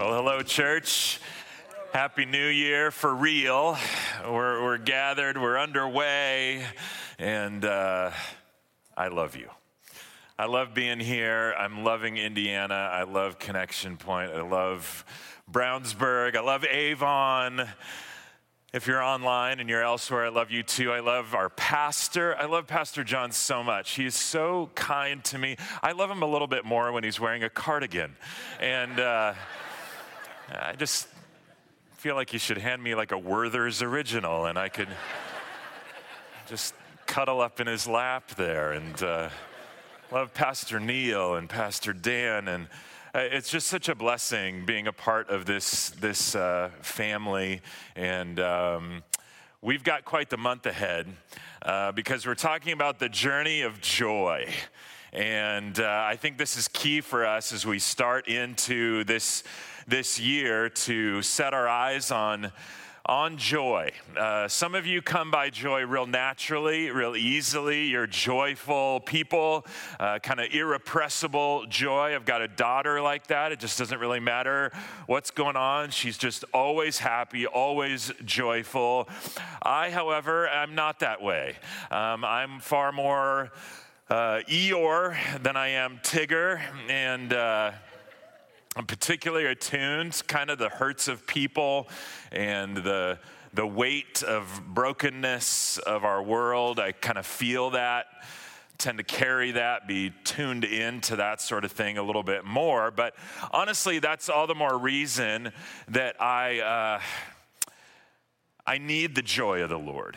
Well, hello, church. Happy New Year for real. We're, we're gathered, we're underway, and uh, I love you. I love being here. I'm loving Indiana. I love Connection Point. I love Brownsburg. I love Avon. If you're online and you're elsewhere, I love you too. I love our pastor. I love Pastor John so much. He is so kind to me. I love him a little bit more when he's wearing a cardigan. And uh, I just feel like you should hand me like a Werther's original and I could just cuddle up in his lap there. And uh, love Pastor Neil and Pastor Dan. And uh, it's just such a blessing being a part of this, this uh, family. And um, we've got quite the month ahead uh, because we're talking about the journey of joy. And uh, I think this is key for us as we start into this, this year to set our eyes on on joy. Uh, some of you come by joy real naturally, real easily. You're joyful people, uh, kind of irrepressible joy. I've got a daughter like that. It just doesn't really matter what's going on. She's just always happy, always joyful. I, however, am not that way. Um, I'm far more uh, Eeyore than I am Tigger. And, uh, I'm particularly attuned to kind of the hurts of people and the the weight of brokenness of our world. I kind of feel that, tend to carry that, be tuned in to that sort of thing a little bit more. But honestly, that's all the more reason that I uh, I need the joy of the Lord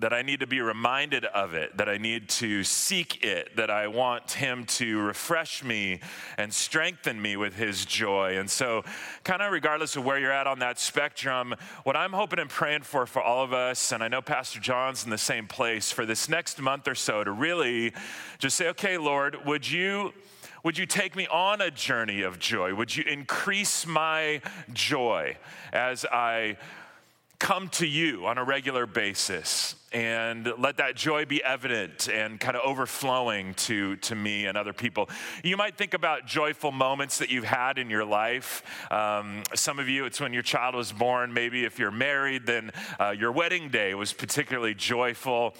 that I need to be reminded of it, that I need to seek it, that I want Him to refresh me and strengthen me with His joy. And so, kind of regardless of where you're at on that spectrum, what I'm hoping and praying for for all of us, and I know Pastor John's in the same place, for this next month or so to really just say, okay, Lord, would you. Would you take me on a journey of joy? Would you increase my joy as I come to you on a regular basis and let that joy be evident and kind of overflowing to, to me and other people. You might think about joyful moments that you've had in your life. Um, some of you, it's when your child was born. Maybe if you're married, then uh, your wedding day was particularly joyful.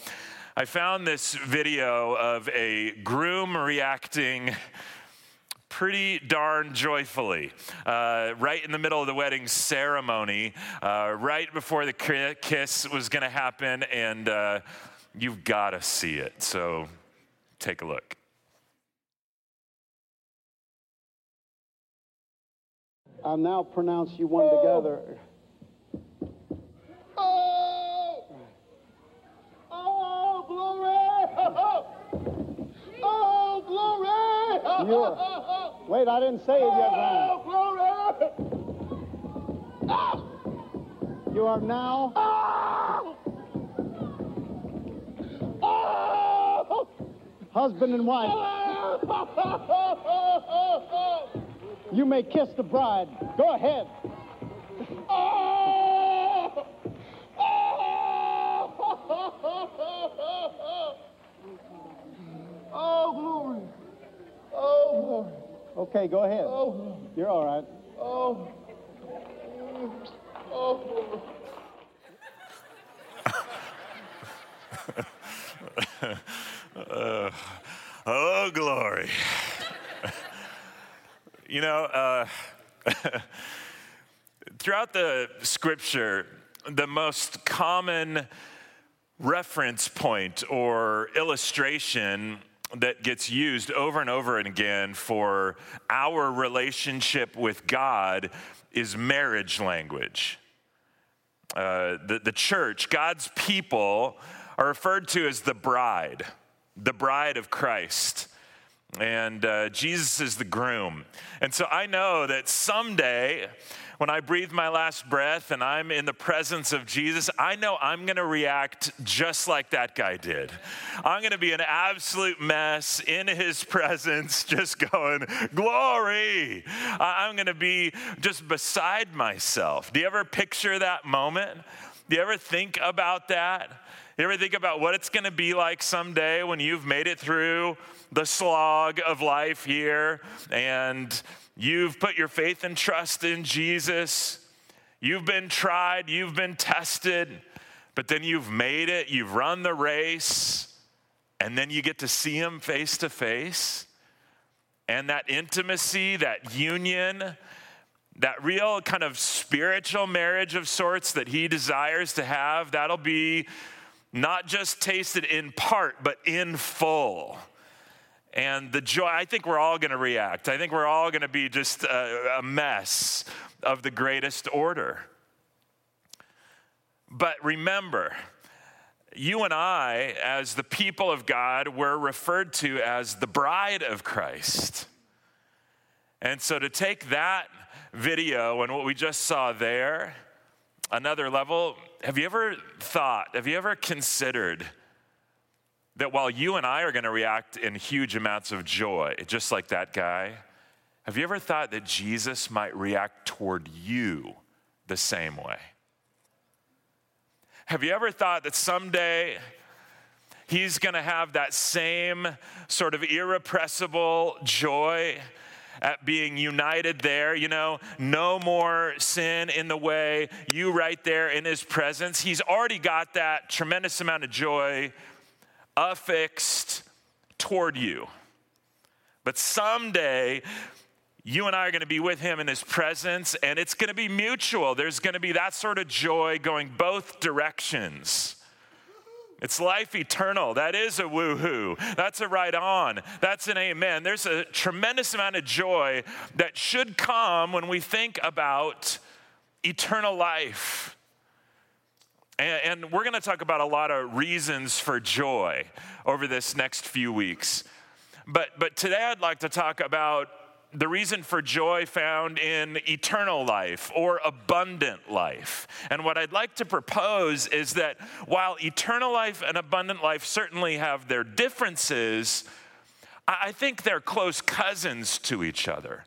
I found this video of a groom reacting pretty darn joyfully. Uh, right in the middle of the wedding ceremony, uh, right before the kiss was going to happen, and uh, you've got to see it. So take a look. I now pronounce you one oh. together. Oh! Oh, glory! Oh, glory! Wait, I didn't say it yet, Ron. Oh, you are now. Oh! Husband and wife. Oh. You may kiss the bride. Go ahead. Oh, glory. Oh, glory. Okay, go ahead. Oh. You're all right. Oh. Oh. uh, oh, glory. you know, uh, throughout the scripture, the most common reference point or illustration that gets used over and over and again for our relationship with God is marriage language. Uh, the, the church, God's people, are referred to as the bride, the bride of Christ. and uh, Jesus is the groom. And so I know that someday, when I breathe my last breath and I'm in the presence of Jesus, I know I'm gonna react just like that guy did. I'm gonna be an absolute mess in his presence, just going, Glory! I'm gonna be just beside myself. Do you ever picture that moment? Do you ever think about that? You ever think about what it's gonna be like someday when you've made it through the slog of life here and You've put your faith and trust in Jesus. You've been tried, you've been tested, but then you've made it, you've run the race, and then you get to see Him face to face. And that intimacy, that union, that real kind of spiritual marriage of sorts that He desires to have, that'll be not just tasted in part, but in full and the joy, I think we're all going to react. I think we're all going to be just a, a, mess of the greatest order. But remember, you and I, as the people of God, were referred to as the bride of Christ. And so to take that video and what we just saw there, another level, have you ever thought, have you ever considered? that while you and I are going to react in huge amounts of joy, just like that guy, have you ever thought that Jesus might react toward you the same way? Have you ever thought that someday he's going to have that same sort of irrepressible joy at being united there? You know, no more sin in the way, you right there in his presence. He's already got that tremendous amount of joy affixed toward you. But someday, you and I are going to be with him in his presence, and it's going to be mutual. There's going to be that sort of joy going both directions. It's life eternal. That is a woohoo. That's a right on. That's an amen. There's a tremendous amount of joy that should come when we think about eternal life. And, and we're going to talk about a lot of reasons for joy over this next few weeks. But, but today I'd like to talk about the reason for joy found in eternal life or abundant life. And what I'd like to propose is that while eternal life and abundant life certainly have their differences, I think they're close cousins to each other.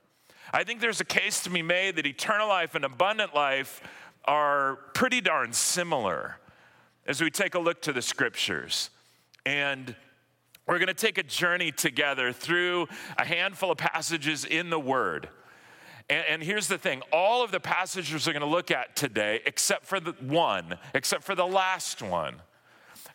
I think there's a case to be made that eternal life and abundant life are pretty darn similar as we take a look to the scriptures. And we're going to take a journey together through a handful of passages in the Word. And, and, here's the thing all of the passages we're going to look at today, except for the one, except for the last one,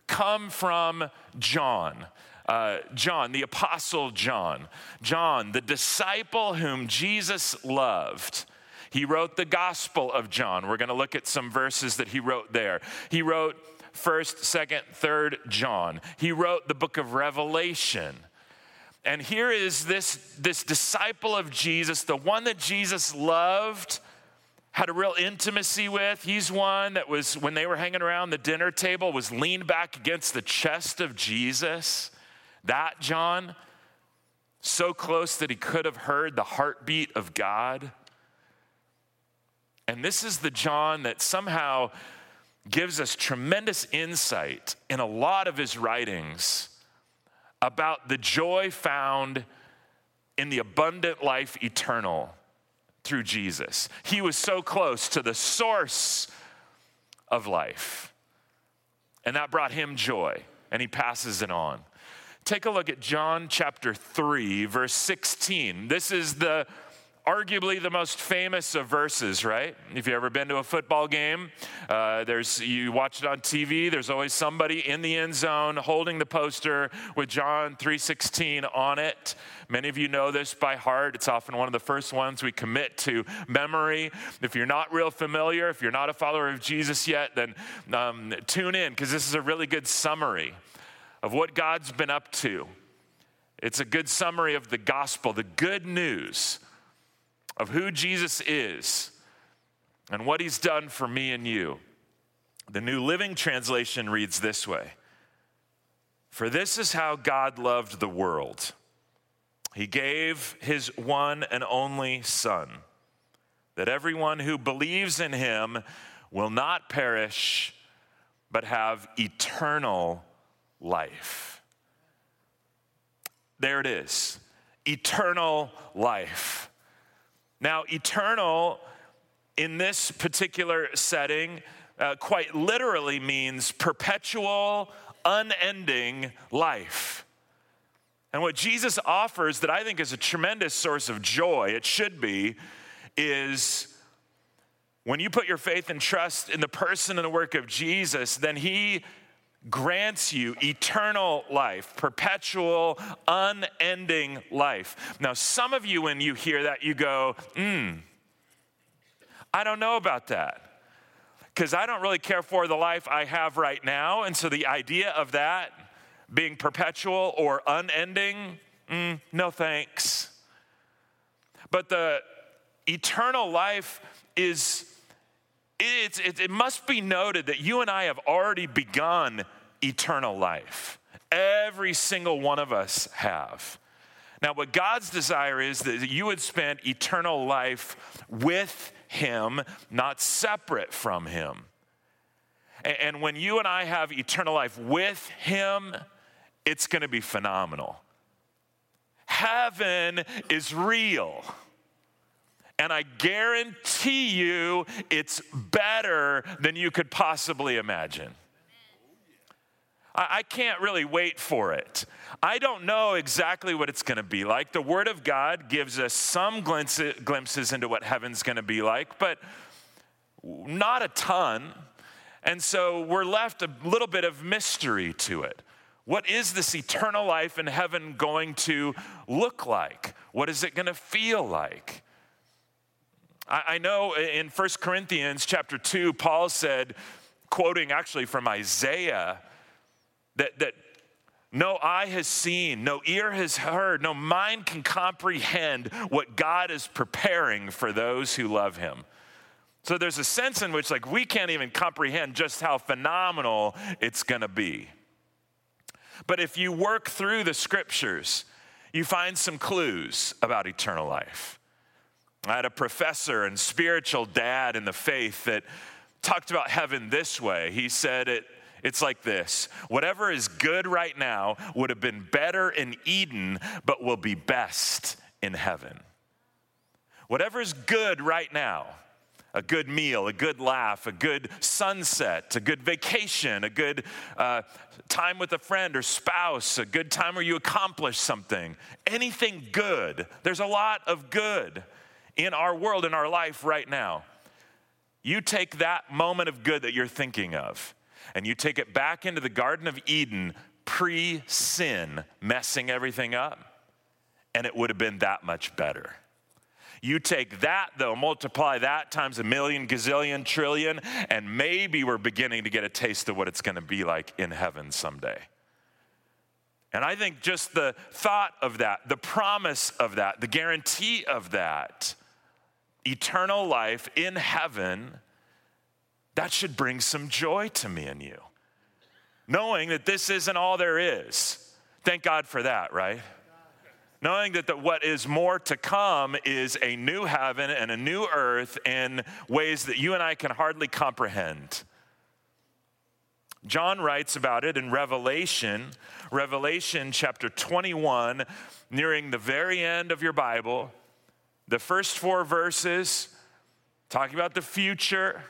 come from John. Uh, John, the Apostle John. John, the disciple whom Jesus loved. He wrote the Gospel of John. We're going to look at some verses that he wrote there. He wrote 1st, 2nd, 3rd John. He wrote the book of Revelation. And here is this, this disciple of Jesus, the one that Jesus loved, had a real intimacy with. He's one that was, when they were hanging around the dinner table, was leaned back against the chest of Jesus. That John, so close that he could have heard the heartbeat of God. And this is the John that somehow gives us tremendous insight in a lot of his writings about the joy found in the abundant life eternal through Jesus. He was so close to the source of life, and that brought him joy, and he passes it on. Take a look at John chapter 3, verse 16. This is the arguably the most famous of verses, right? If you've ever been to a football game, uh, there's you watch it on TV. There's always somebody in the end zone holding the poster with John 3:16 on it. Many of you know this by heart. It's often one of the first ones we commit to memory. If you're not real familiar, if you're not a follower of Jesus yet, then um, tune in because this is a really good summary of what God's been up to. It's a good summary of the gospel, the good news of who Jesus is and what he's done for me and you. The New Living Translation reads this way For this is how God loved the world. He gave his one and only Son, that everyone who believes in him will not perish, but have eternal life. There it is eternal life. Now, eternal in this particular setting uh, quite literally means perpetual, unending life. And what Jesus offers that I think is a tremendous source of joy, it should be, is when you put your faith and trust in the person and the work of Jesus, then he grants you eternal life, perpetual, unending life. Now, some of you, when you hear that, you go, hmm, I don't know about that. Because I don't really care for the life I have right now. And so the idea of that being perpetual or unending, mm, no thanks. But the eternal life is, it, it, it must be noted that you and I have already begun eternal life. Every single one of us have. Now, what God's desire is that you would spend eternal life with Him, not separate from Him. And when you and I have eternal life with Him, it's going to be phenomenal. Heaven is real. And I guarantee you it's better than you could possibly imagine. I can't really wait for it. I don't know exactly what it's going to be like. The Word of God gives us some glimpses into what heaven's going to be like, but not a ton. And so we're left a little bit of mystery to it. What is this eternal life in heaven going to look like? What is it going to feel like? I, know in 1 Corinthians chapter 2, Paul said, quoting actually from Isaiah, that, that no eye has seen, no ear has heard, no mind can comprehend what God is preparing for those who love him. So there's a sense in which like we can't even comprehend just how phenomenal it's to be. But if you work through the scriptures, you find some clues about eternal life. I had a professor and spiritual dad in the faith that talked about heaven this way. He said it it's like this whatever is good right now would have been better in Eden, but will be best in heaven. Whatever is good right now, a good meal, a good laugh, a good sunset, a good vacation, a good uh, time with a friend or spouse, a good time where you accomplish something, anything good. There's a lot of good in our world, in our life right now. You take that moment of good that you're thinking of and you take it back into the Garden of Eden pre sin, messing everything up, and it would have been that much better. You take that, though, multiply that times a million, gazillion, trillion, and maybe we're beginning to get a taste of what it's going to be like in heaven someday. And I think just the thought of that, the promise of that, the guarantee of that, eternal life in heaven that should bring some joy to me and you. Knowing that this isn't all there is. Thank God for that, right? Knowing that the, what is more to come is a new heaven and a new earth in ways that you and I can hardly comprehend. John writes about it in Revelation, Revelation chapter 21, nearing the very end of your Bible. The first four verses talking about the future,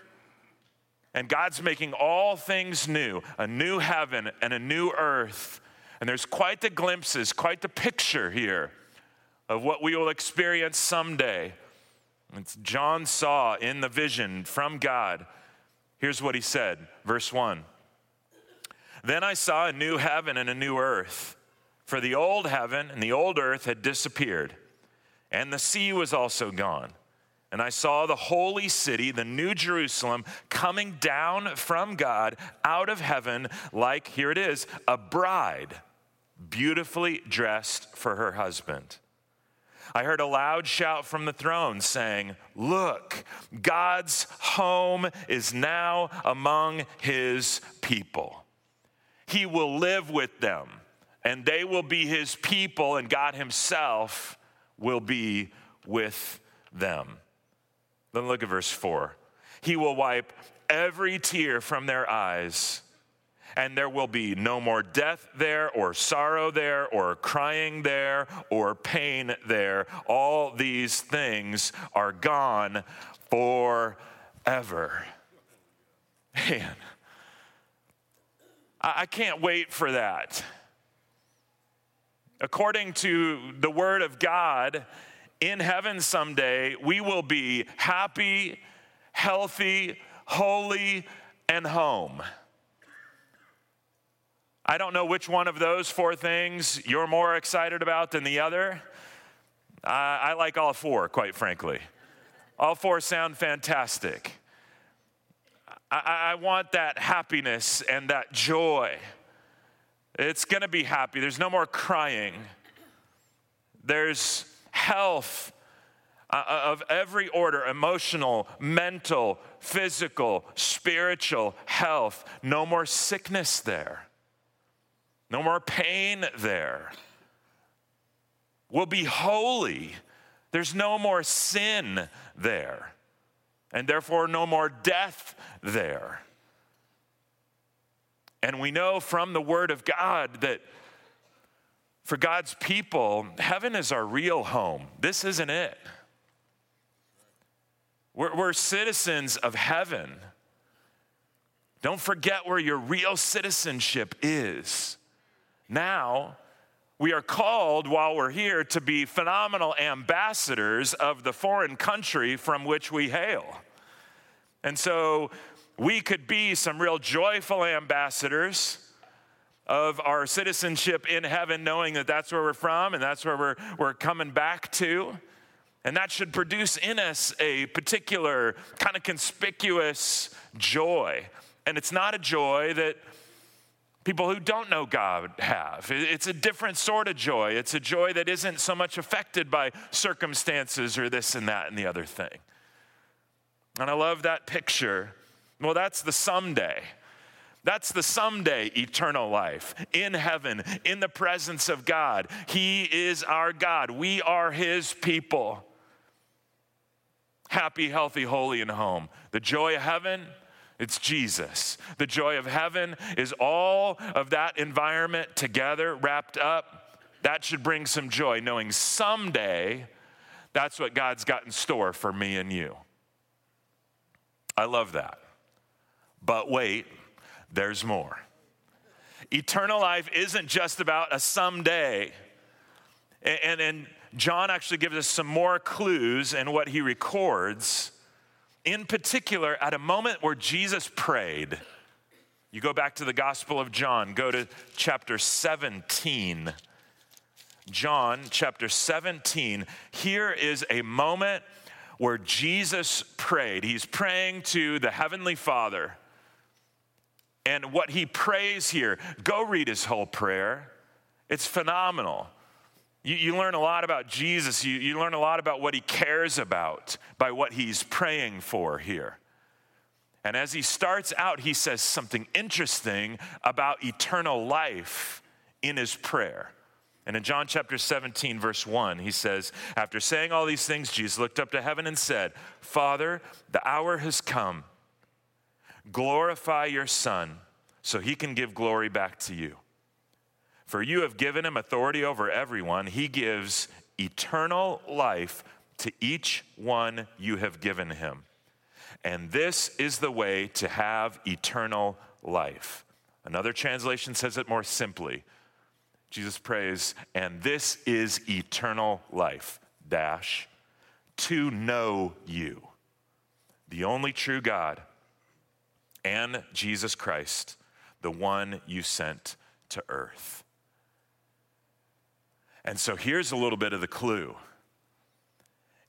and God's making all things new a new heaven and a new earth. And there's quite the glimpses, quite the picture here of what we will experience someday. It's John saw in the vision from God. Here's what he said, verse 1. Then I saw a new heaven and a new earth, for the old heaven and the old earth had disappeared, and the sea was also gone. And I saw the holy city, the new Jerusalem, coming down from God out of heaven, like, here it is, a bride, beautifully dressed for her husband. I heard a loud shout from the throne saying, Look, God's home is now among his people. He will live with them and they will be his people, and God himself will be with them. Then look at verse 4. He will wipe every tear from their eyes, and there will be no more death there, or sorrow there, or crying there, or pain there. All these things are gone forever. Man, I can't wait for that. According to the Word of God, in heaven someday, we will be happy, healthy, holy, and home. I don't know which one of those four things you're more excited about than the other. I, I like all four, quite frankly. All four sound fantastic. I, I want that happiness and that joy. It's going to be happy. There's no more crying. There's health uh, uh, of every order emotional, mental, physical, spiritual health. No more sickness there. No more pain there. We'll be holy. There's no more sin there. And therefore, no more death there. And we know from the Word of God that for God's people, heaven is our real home. This isn't it. We're, we're, citizens of heaven. Don't forget where your real citizenship is. Now, we are called while we're here to be phenomenal ambassadors of the foreign country from which we hail. And so we could be some real joyful ambassadors of our citizenship in heaven, knowing that that's where we're from and that's where we're, we're coming back to. And that should produce in us a particular kind of conspicuous joy. And it's not a joy that people who don't know God have. It's a different sort of joy. It's a joy that isn't so much affected by circumstances or this and that and the other thing. And I love that picture well, that's the someday. That's the someday eternal life in heaven, in the presence of God. He is our God. We are His people. Happy, healthy, holy, and home. The joy of heaven, it's Jesus. The joy of heaven is all of that environment together, wrapped up. That should bring some joy, knowing someday that's what God's got in store for me and you. I love that. But wait, there's more. Eternal life isn't just about a someday. And, and John actually gives us some more clues in what he records. In particular, at a moment where Jesus prayed, you go back to the Gospel of John, go to chapter 17. John chapter 17. Here is a moment where Jesus prayed. He's praying to the Heavenly Father. And what he prays here, go read his whole prayer. It's phenomenal. You, you learn a lot about Jesus, you, you learn a lot about what he cares about by what he's praying for here. And as he starts out, he says something interesting about eternal life in his prayer. And in John chapter 17, verse 1, he says, After saying all these things, Jesus looked up to heaven and said, Father, the hour has come. Glorify your Son so he can give glory back to you. For you have given him authority over everyone. He gives eternal life to each one you have given him. And this is the way to have eternal life. Another translation says it more simply. Jesus prays, and this is eternal life, dash, to know you, the only true God and Jesus Christ, the one you sent to earth. And so here's a little bit of the clue.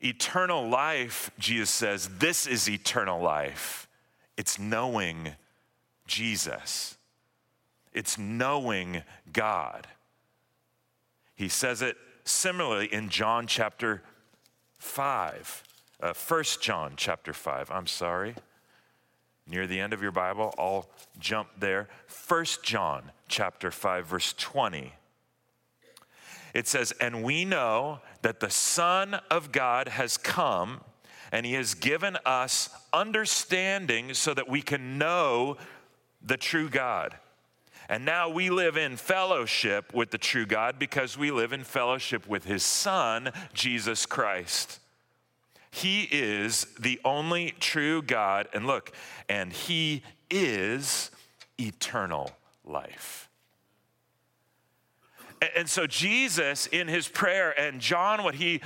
Eternal life, Jesus says, this is eternal life. It's knowing Jesus, it's knowing God. He says it similarly in John chapter 5, uh, 1 John chapter 5. I'm sorry near the end of your Bible, I'll jump there. 1 John chapter 5 verse 20. it says, And we know that the Son of God has come and he has given us understanding so that we can know the true God. And now we live in fellowship with the true God because we live in fellowship with his Son, Jesus Christ. He is the only true God. And look, and he is eternal life. And so, Jesus in his prayer, and John, what he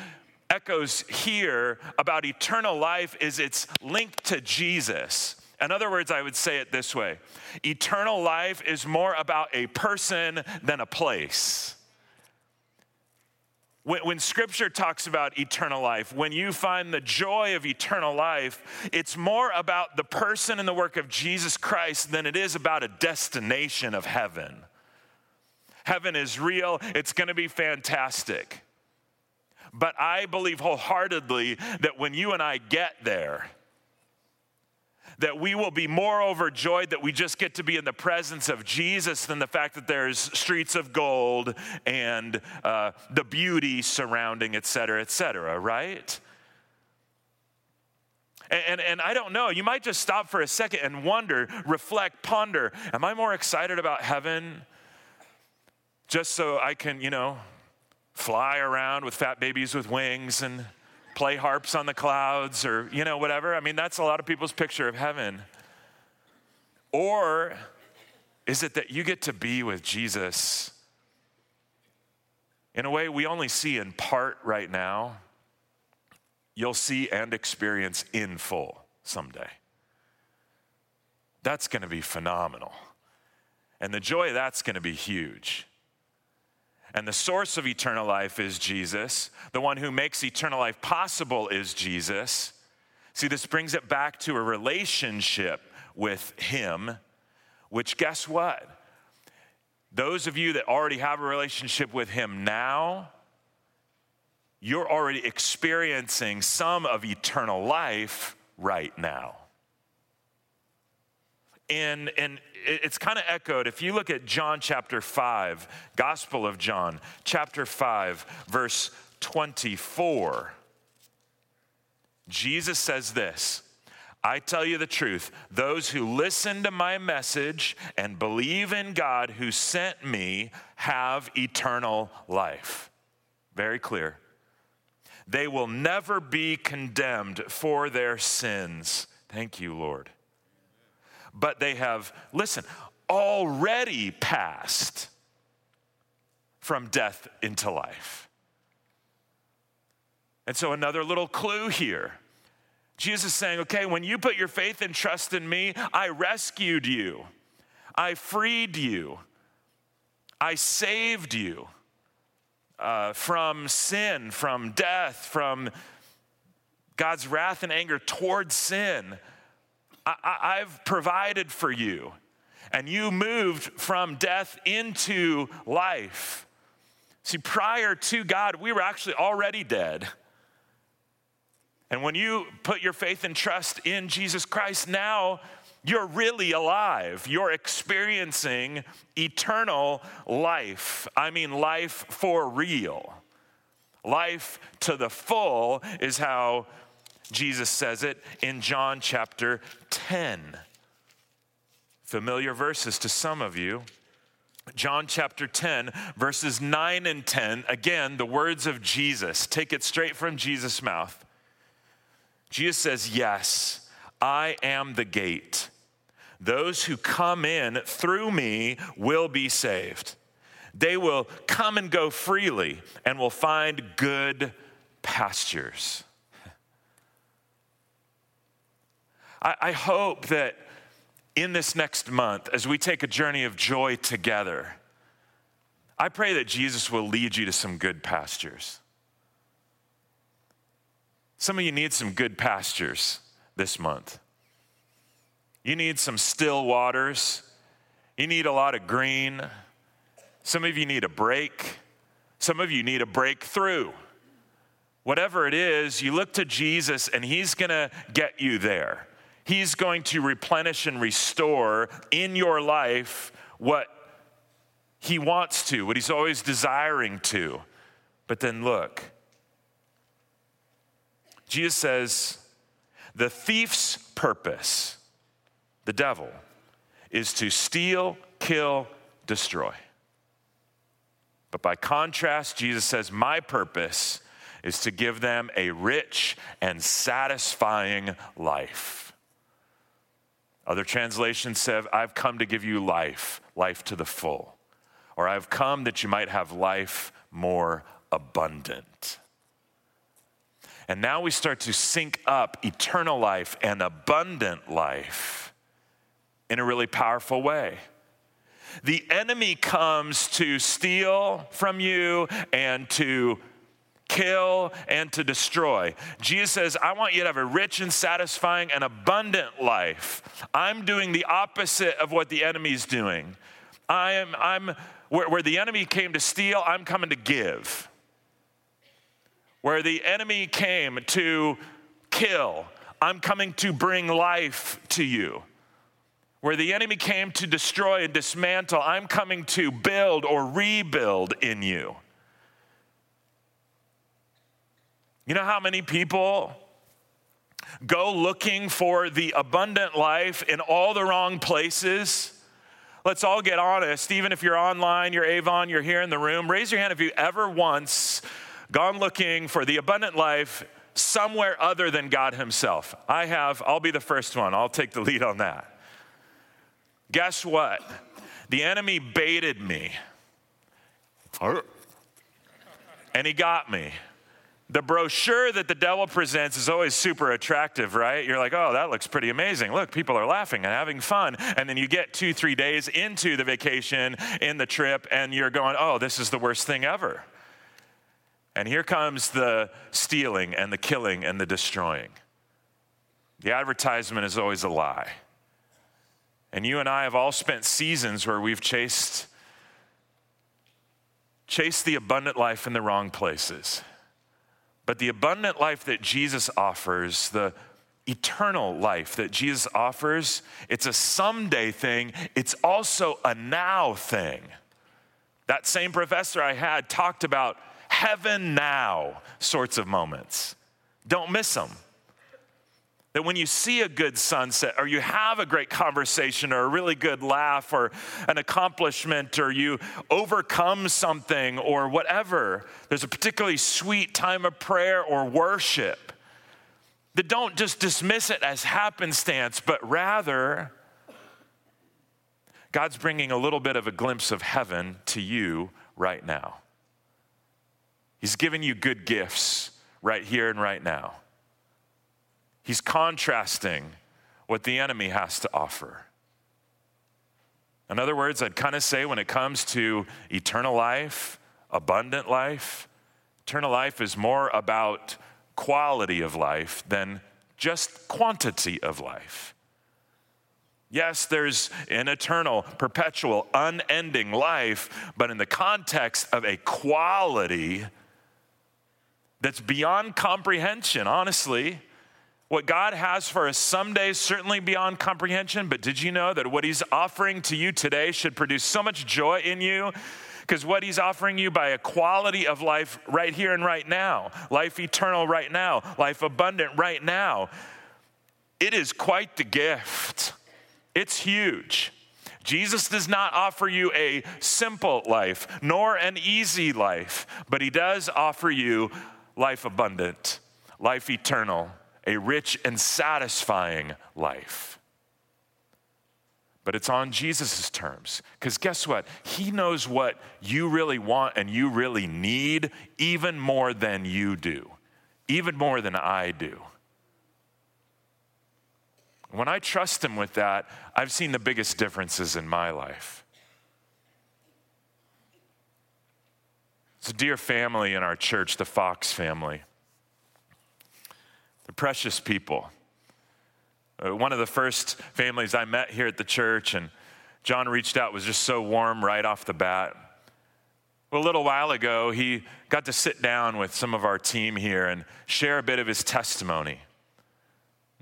echoes here about eternal life is it's linked to Jesus. In other words, I would say it this way eternal life is more about a person than a place. When, when, scripture talks about eternal life, when you find the joy of eternal life, it's more about the person and the work of Jesus Christ than it is about a destination of heaven. Heaven is real, it's gonna be fantastic. But I believe wholeheartedly that when you and I get there, that we will be more overjoyed that we just get to be in the presence of Jesus than the fact that there's streets of gold and uh, the beauty surrounding, et cetera, et cetera, right? And, and, and, I don't know, you might just stop for a second and wonder, reflect, ponder Am I more excited about heaven just so I can, you know, fly around with fat babies with wings and play harps on the clouds or, you know, whatever. I mean, that's a lot of people's picture of heaven. Or is it that you get to be with Jesus in a way we only see in part right now? You'll see and experience in full someday. That's going to be phenomenal. And the joy of that's going to be huge. And the source of eternal life is Jesus. The one who makes eternal life possible is Jesus. See, this brings it back to a relationship with Him, which, guess what? Those of you that already have a relationship with Him now, you're already experiencing some of eternal life right now. And, and it's kind of echoed. If you look at John chapter 5, Gospel of John, chapter 5, verse 24, Jesus says this I tell you the truth, those who listen to my message and believe in God who sent me have eternal life. Very clear. They will never be condemned for their sins. Thank you, Lord but they have, listen, already passed from death into life. And so, another little clue here. Jesus is saying, okay, when you put your faith and trust in me, I rescued you, I freed you, I saved you uh, from sin, from death, from God's wrath and anger towards sin. I, have provided for you. And you moved from death into life. See, prior to God, we were actually already dead. And when you put your faith and trust in Jesus Christ, now you're really alive. You're experiencing eternal life. I mean, life for real. Life to the full is how Jesus says it in John chapter 10. Familiar verses to some of you. John chapter 10, verses 9 and 10. Again, the words of Jesus. Take it straight from Jesus' mouth. Jesus says, Yes, I am the gate. Those who come in through me will be saved. They will come and go freely and will find good pastures. I, I hope that in this next month, as we take a journey of joy together, I pray that Jesus will lead you to some good pastures. Some of you need some good pastures this month. You need some still waters. You need a lot of green. Some of you need a break. Some of you need a breakthrough. Whatever it is, you look to Jesus and He's gonna get you there. He's going to replenish and restore in your life what He wants to, what He's always desiring to. But then look, Jesus says, the thief's purpose, the devil, is to steal, kill, destroy. But by contrast, Jesus says, My purpose is to give them a rich and satisfying life. Other translations say, I've come to give you life, life to the full. Or I've come that you might have life more abundant. And now we start to sync up eternal life and abundant life in a really powerful way. The enemy comes to steal from you and to kill and to destroy. Jesus says, I want you to have a rich and satisfying and abundant life. I'm doing the opposite of what the enemy's doing. I am, I'm, where, where the enemy came to steal, I'm coming to give. Where the enemy came to kill, I'm coming to bring life to you. Where the enemy came to destroy and dismantle, I'm coming to build or rebuild in you. You know how many people go looking for the abundant life in all the wrong places? Let's all get honest. Even if you're online, you're Avon, you're here in the room, raise your hand if you ever once gone looking for the abundant life somewhere other than God Himself. I have, I'll be the first one. I'll take the lead on that. Guess what? The enemy baited me. And he got me. The brochure that the devil presents is always super attractive, right? You're like, oh, that looks pretty amazing. Look, people are laughing and having fun. And then you get two, three days into the vacation, in the trip, and you're going, oh, this is the worst thing ever. And here comes the stealing and the killing and the destroying. The advertisement is always a lie. And you and I have all spent seasons where we've chased chased the abundant life in the wrong places. But the abundant life that Jesus offers, the eternal life that Jesus offers, it's a someday thing, it's also a now thing. That same professor I had talked about heaven now sorts of moments. Don't miss them. That when you see a good sunset, or you have a great conversation, or a really good laugh, or an accomplishment, or you overcome something, or whatever, there's a particularly sweet time of prayer or worship. That don't just dismiss it as happenstance, but rather, God's bringing a little bit of a glimpse of heaven to you right now. He's given you good gifts right here and right now. He's contrasting what the enemy has to offer. In other words, I'd kind of say when it comes to eternal life, abundant life, eternal life is more about quality of life than just quantity of life. Yes, there's an eternal, perpetual, unending life, but in the context of a quality that's beyond comprehension, honestly. What God has for us someday is certainly beyond comprehension, but did you know that what He's offering to you today should produce so much joy in you? Because what He's offering you by a quality of life right here and right now, life eternal right now, life abundant right now, it is quite the gift. It's huge. Jesus does not offer you a simple life, nor an easy life, but He does offer you life abundant, life eternal, a rich and satisfying life. But it's on Jesus' terms. Because guess what? He knows what you really want and you really need even more than you do, even more than I do. When I trust Him with that, I've seen the biggest differences in my life. It's a dear family in our church, the Fox family. Precious people. Uh, one of the first families I met here at the church, and John reached out, was just so warm right off the bat. Well, a little while ago, he got to sit down with some of our team here and share a bit of his testimony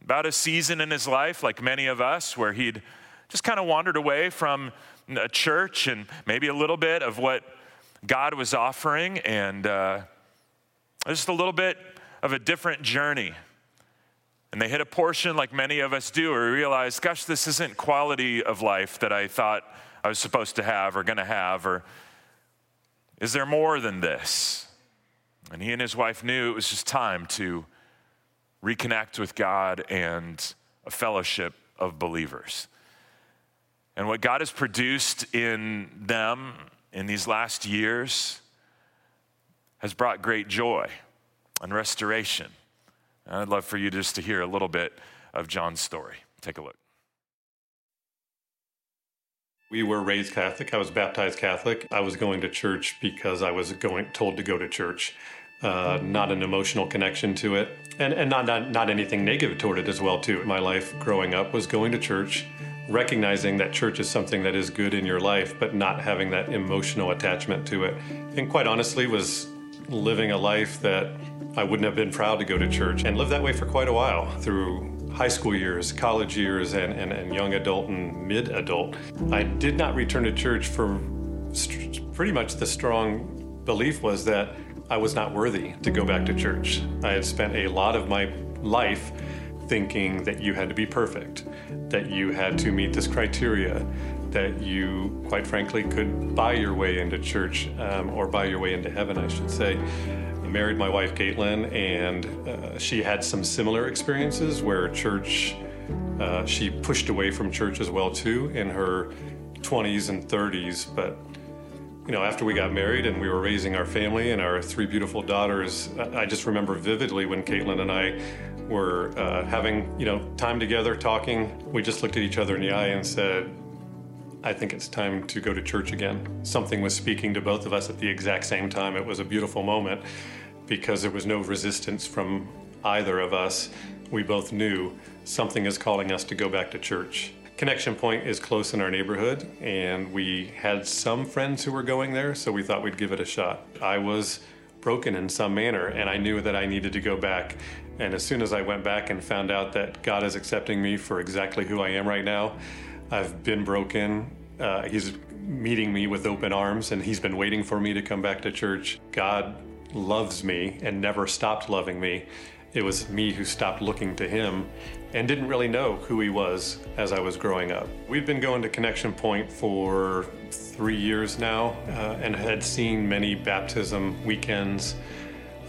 about a season in his life, like many of us, where he'd just kind of wandered away from a church and maybe a little bit of what God was offering, and uh, just a little bit of a different journey. And they hit a portion like many of us do, we realize, gosh, this isn't quality of life that I thought I was supposed to have or to have, or is there more than this? And he and his wife knew it was just time to reconnect with God and a fellowship of believers. And what God has produced in them in these last years has brought great joy and restoration. And I'd love for you just to hear a little bit of John's story. Take a look. We were raised Catholic. I was baptized Catholic. I was going to church because I was going told to go to church. Uh, not an emotional connection to it, and and not, not not anything negative toward it as well too. My life growing up was going to church, recognizing that church is something that is good in your life, but not having that emotional attachment to it. And quite honestly, was living a life that I wouldn't have been proud to go to church and lived that way for quite a while through high school years, college years, and, and, and young adult and mid adult. I did not return to church for st- pretty much the strong belief was that I was not worthy to go back to church. I had spent a lot of my life thinking that you had to be perfect, that you had to meet this criteria, that you, quite frankly, could buy your way into church um, or buy your way into heaven, I should say. I married my wife, Caitlin, and uh, she had some similar experiences where church, uh, she pushed away from church as well, too, in her 20s and 30s, but you know, after we got married and we were raising our family and our three beautiful daughters, I just remember vividly when Caitlin and I were uh, having, you know, time together talking. We just looked at each other in the eye and said, I think it's time to go to church again. Something was speaking to both of us at the exact same time. It was a beautiful moment because there was no resistance from either of us. We both knew something is calling us to go back to church. Connection Point is close in our neighborhood, and we had some friends who were going there, so we thought we'd give it a shot. I was broken in some manner, and I knew that I needed to go back. And as soon as I went back and found out that God is accepting me for exactly who I am right now, I've been broken. Uh, he's meeting me with open arms, and He's been waiting for me to come back to church. God loves me and never stopped loving me. It was me who stopped looking to him and didn't really know who he was as I was growing up. We've been going to Connection Point for three years now uh, and had seen many baptism weekends.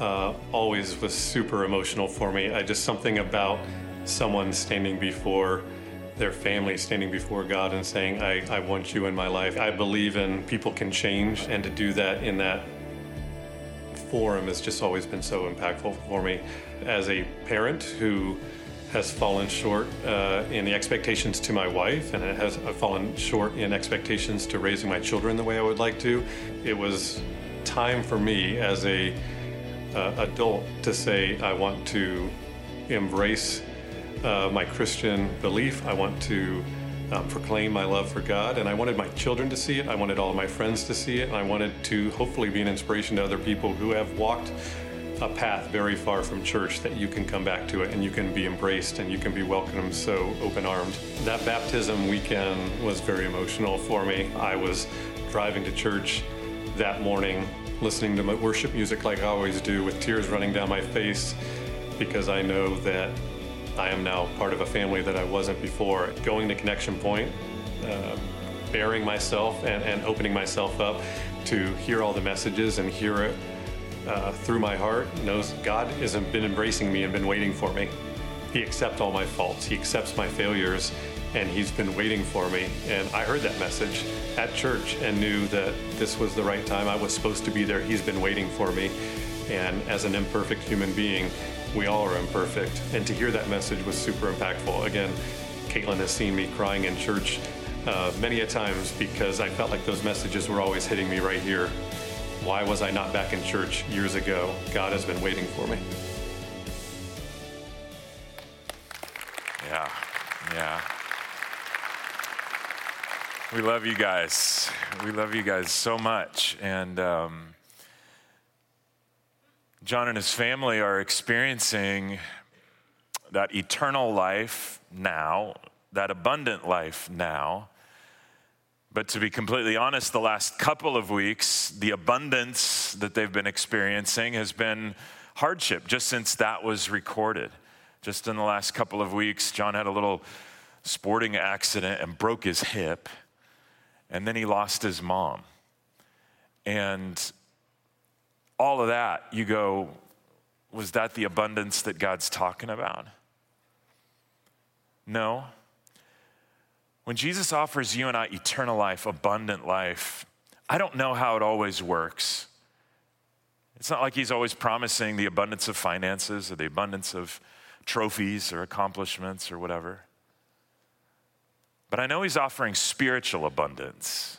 Uh, always was super emotional for me. I just something about someone standing before their family, standing before God and saying, I, I want you in my life. I believe in people can change, and to do that in that forum has just always been so impactful for me as a parent who has fallen short uh, in the expectations to my wife, and it has fallen short in expectations to raising my children the way I would like to. It was time for me as a uh, adult to say I want to embrace uh, my Christian belief. I want to um, proclaim my love for God, and I wanted my children to see it. I wanted all of my friends to see it, and I wanted to hopefully be an inspiration to other people who have walked a path very far from church that you can come back to it and you can be embraced and you can be welcomed so open armed. That baptism weekend was very emotional for me. I was driving to church that morning, listening to my worship music like I always do, with tears running down my face because I know that I am now part of a family that I wasn't before. Going to Connection Point, uh, baring myself and, and opening myself up to hear all the messages and hear it uh, through my heart knows God has been embracing me and been waiting for me. He accepts all my faults, He accepts my failures, and He's been waiting for me. And I heard that message at church and knew that this was the right time. I was supposed to be there. He's been waiting for me. And as an imperfect human being, we all are imperfect. And to hear that message was super impactful. Again, Caitlin has seen me crying in church uh, many a times because I felt like those messages were always hitting me right here why was I not back in church years ago? God has been waiting for me. Yeah, yeah. We love you guys. We love you guys so much. And um, John and his family are experiencing that eternal life now, that abundant life now. But to be completely honest, the last couple of weeks, the abundance that they've been experiencing has been hardship just since that was recorded. Just in the last couple of weeks, John had a little sporting accident and broke his hip, and then he lost his mom. And all of that, you go, was that the abundance that God's talking about? No. When Jesus offers you and I eternal life, abundant life, I don't know how it always works. It's not like he's always promising the abundance of finances or the abundance of trophies or accomplishments or whatever. But I know he's offering spiritual abundance.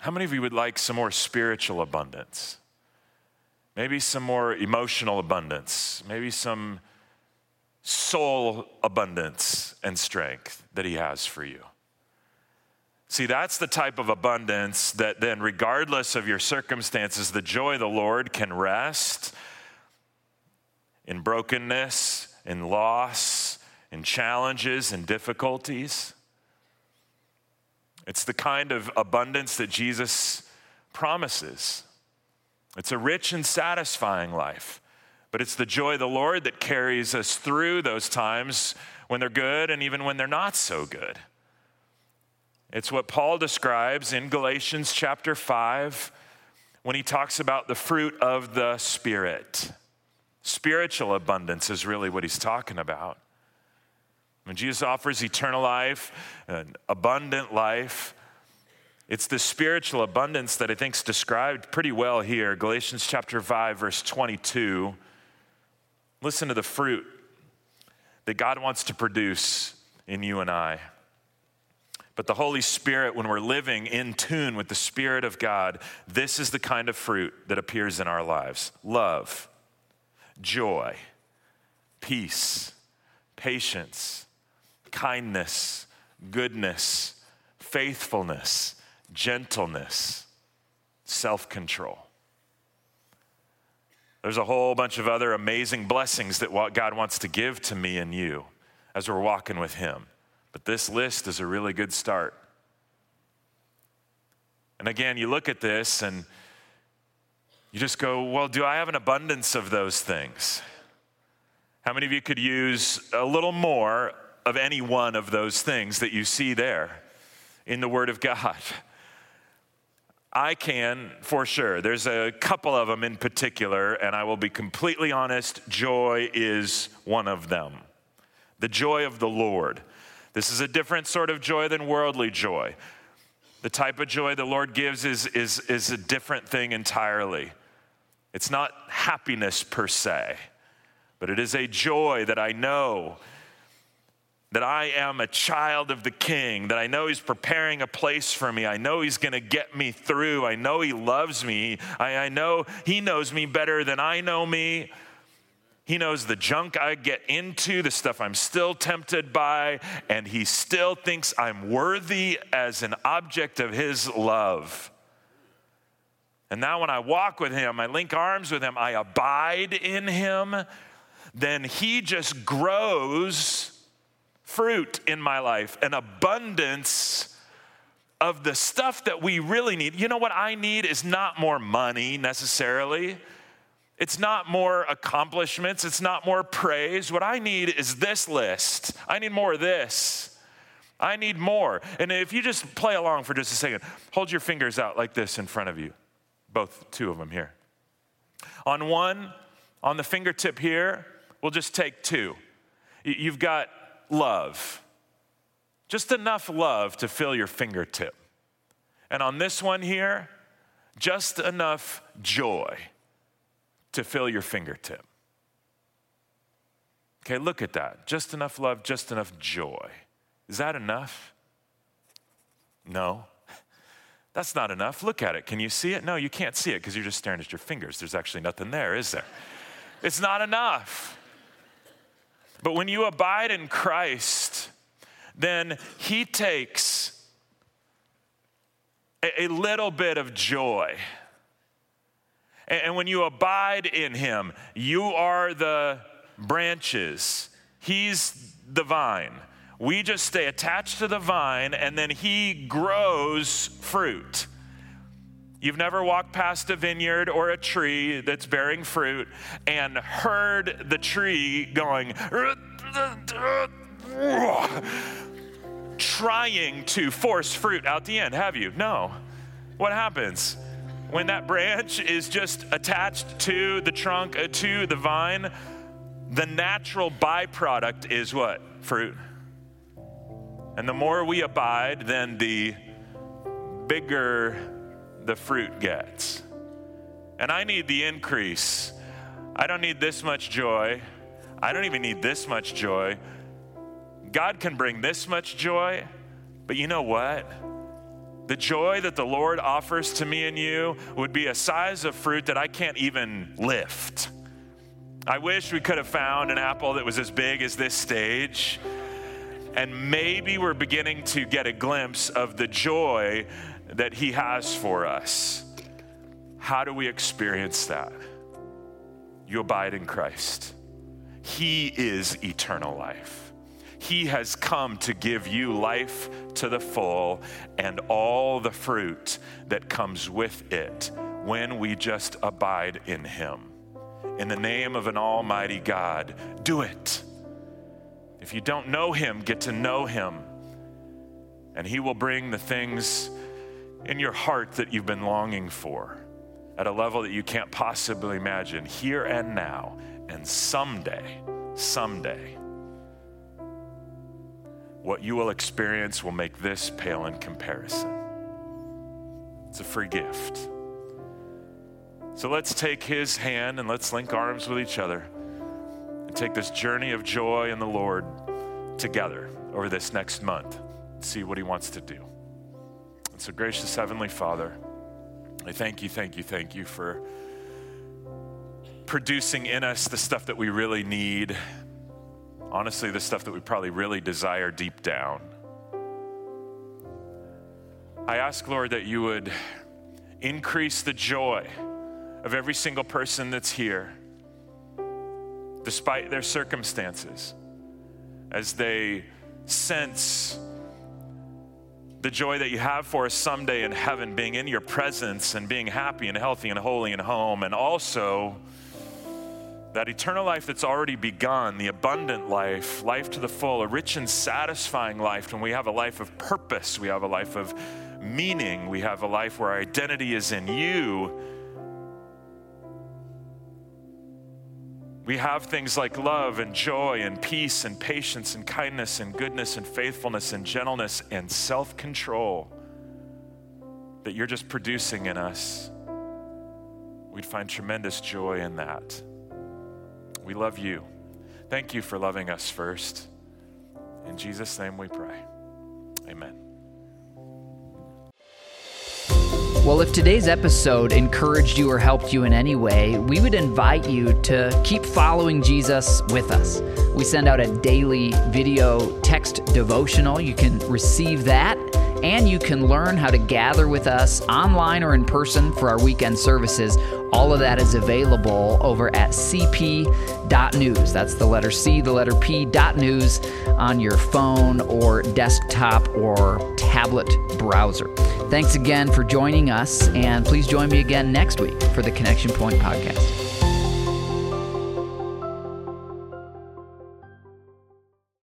How many of you would like some more spiritual abundance? Maybe some more emotional abundance, maybe some soul abundance and strength that he has for you. See, that's the type of abundance that then, regardless of your circumstances, the joy of the Lord can rest in brokenness, in loss, in challenges, in difficulties. It's the kind of abundance that Jesus promises. It's a rich and satisfying life, but it's the joy of the Lord that carries us through those times when they're good and even when they're not so good. It's what Paul describes in Galatians chapter 5 when he talks about the fruit of the Spirit. Spiritual abundance is really what he's talking about. When Jesus offers eternal life, an abundant life, it's the spiritual abundance that I think is described pretty well here. Galatians chapter 5, verse 22. Listen to the fruit that God wants to produce in you and I. But the Holy Spirit, when we're living in tune with the Spirit of God, this is the kind of fruit that appears in our lives love, joy, peace, patience, kindness, goodness, faithfulness, gentleness, self control. There's a whole bunch of other amazing blessings that God wants to give to me and you as we're walking with Him. But this list is a really good start. And again, you look at this and you just go, well, do I have an abundance of those things? How many of you could use a little more of any one of those things that you see there in the Word of God? I can for sure. There's a couple of them in particular, and I will be completely honest joy is one of them. The joy of the Lord. This is a different sort of joy than worldly joy. The type of joy the Lord gives is, is, is a different thing entirely. It's not happiness per se, but it is a joy that I know that I am a child of the king, that I know he's preparing a place for me. I know he's going to get me through. I know he loves me. I, I know he knows me better than I know me. He knows the junk I get into, the stuff I'm still tempted by, and he still thinks I'm worthy as an object of his love. And now, when I walk with him, I link arms with him, I abide in him, then he just grows fruit in my life, an abundance of the stuff that we really need. You know what I need is not more money necessarily. It's not more accomplishments. It's not more praise. What I need is this list. I need more of this. I need more. And if you just play along for just a second, hold your fingers out like this in front of you, both two of them here. On one, on the fingertip here, we'll just take two. You've got love, just enough love to fill your fingertip. And on this one here, just enough joy to fill your fingertip. Okay, look at that. Just enough love, just enough joy. Is that enough? No. That's not enough. Look at it. Can you see it? No, you can't see it because you're just staring at your fingers. There's actually nothing there, is there? It's not enough. But when you abide in Christ, then He takes a, little bit of joy and when you abide in him, you are the branches, he's the vine. We just stay attached to the vine, and then he grows fruit. You've never walked past a vineyard or a tree that's bearing fruit and heard the tree going, trying to force fruit out the end, have you? No. What happens? When that branch is just attached to the trunk, uh, to the vine, the natural byproduct is what? Fruit. And the more we abide, then the bigger the fruit gets. And I need the increase. I don't need this much joy. I don't even need this much joy. God can bring this much joy, but you know what? The joy that the Lord offers to me and you would be a size of fruit that I can't even lift. I wish we could have found an apple that was as big as this stage. And maybe we're beginning to get a glimpse of the joy that He has for us. How do we experience that? You abide in Christ. He is eternal life. He has come to give you life to the full and all the fruit that comes with it when we just abide in Him. In the name of an almighty God, do it. If you don't know Him, get to know Him. And He will bring the things in your heart that you've been longing for at a level that you can't possibly imagine here and now. And someday, someday, what you will experience will make this pale in comparison. It's a free gift. So let's take his hand and let's link arms with each other and take this journey of joy in the Lord together over this next month. See what he wants to do. So, gracious Heavenly Father, I thank you, thank you, thank you for producing in us the stuff that we really need. Honestly, the stuff that we probably really desire deep down. I ask, Lord, that you would increase the joy of every single person that's here, despite their circumstances, as they sense the joy that you have for us someday in heaven, being in your presence and being happy and healthy and holy and home, and also that eternal life that's already begun, the abundant life, life to the full, a rich and satisfying life, when we have a life of purpose, we have a life of meaning, we have a life where our identity is in you We have things like love and joy and peace and patience and kindness and goodness and faithfulness and gentleness and self control that you're just producing in us. We'd find tremendous joy in that. We love you. Thank you for loving us first. In Jesus' name we pray. Amen. Well, if today's episode encouraged you or helped you in any way, we would invite you to keep following Jesus with us. We send out a daily video text devotional. You can receive that and you can learn how to gather with us online or in person for our weekend services. All of that is available over at cp.news. That's the letter C, the letter P, dot news on your phone or desktop or tablet browser. Thanks again for joining us, and please join me again next week for the Connection Point podcast.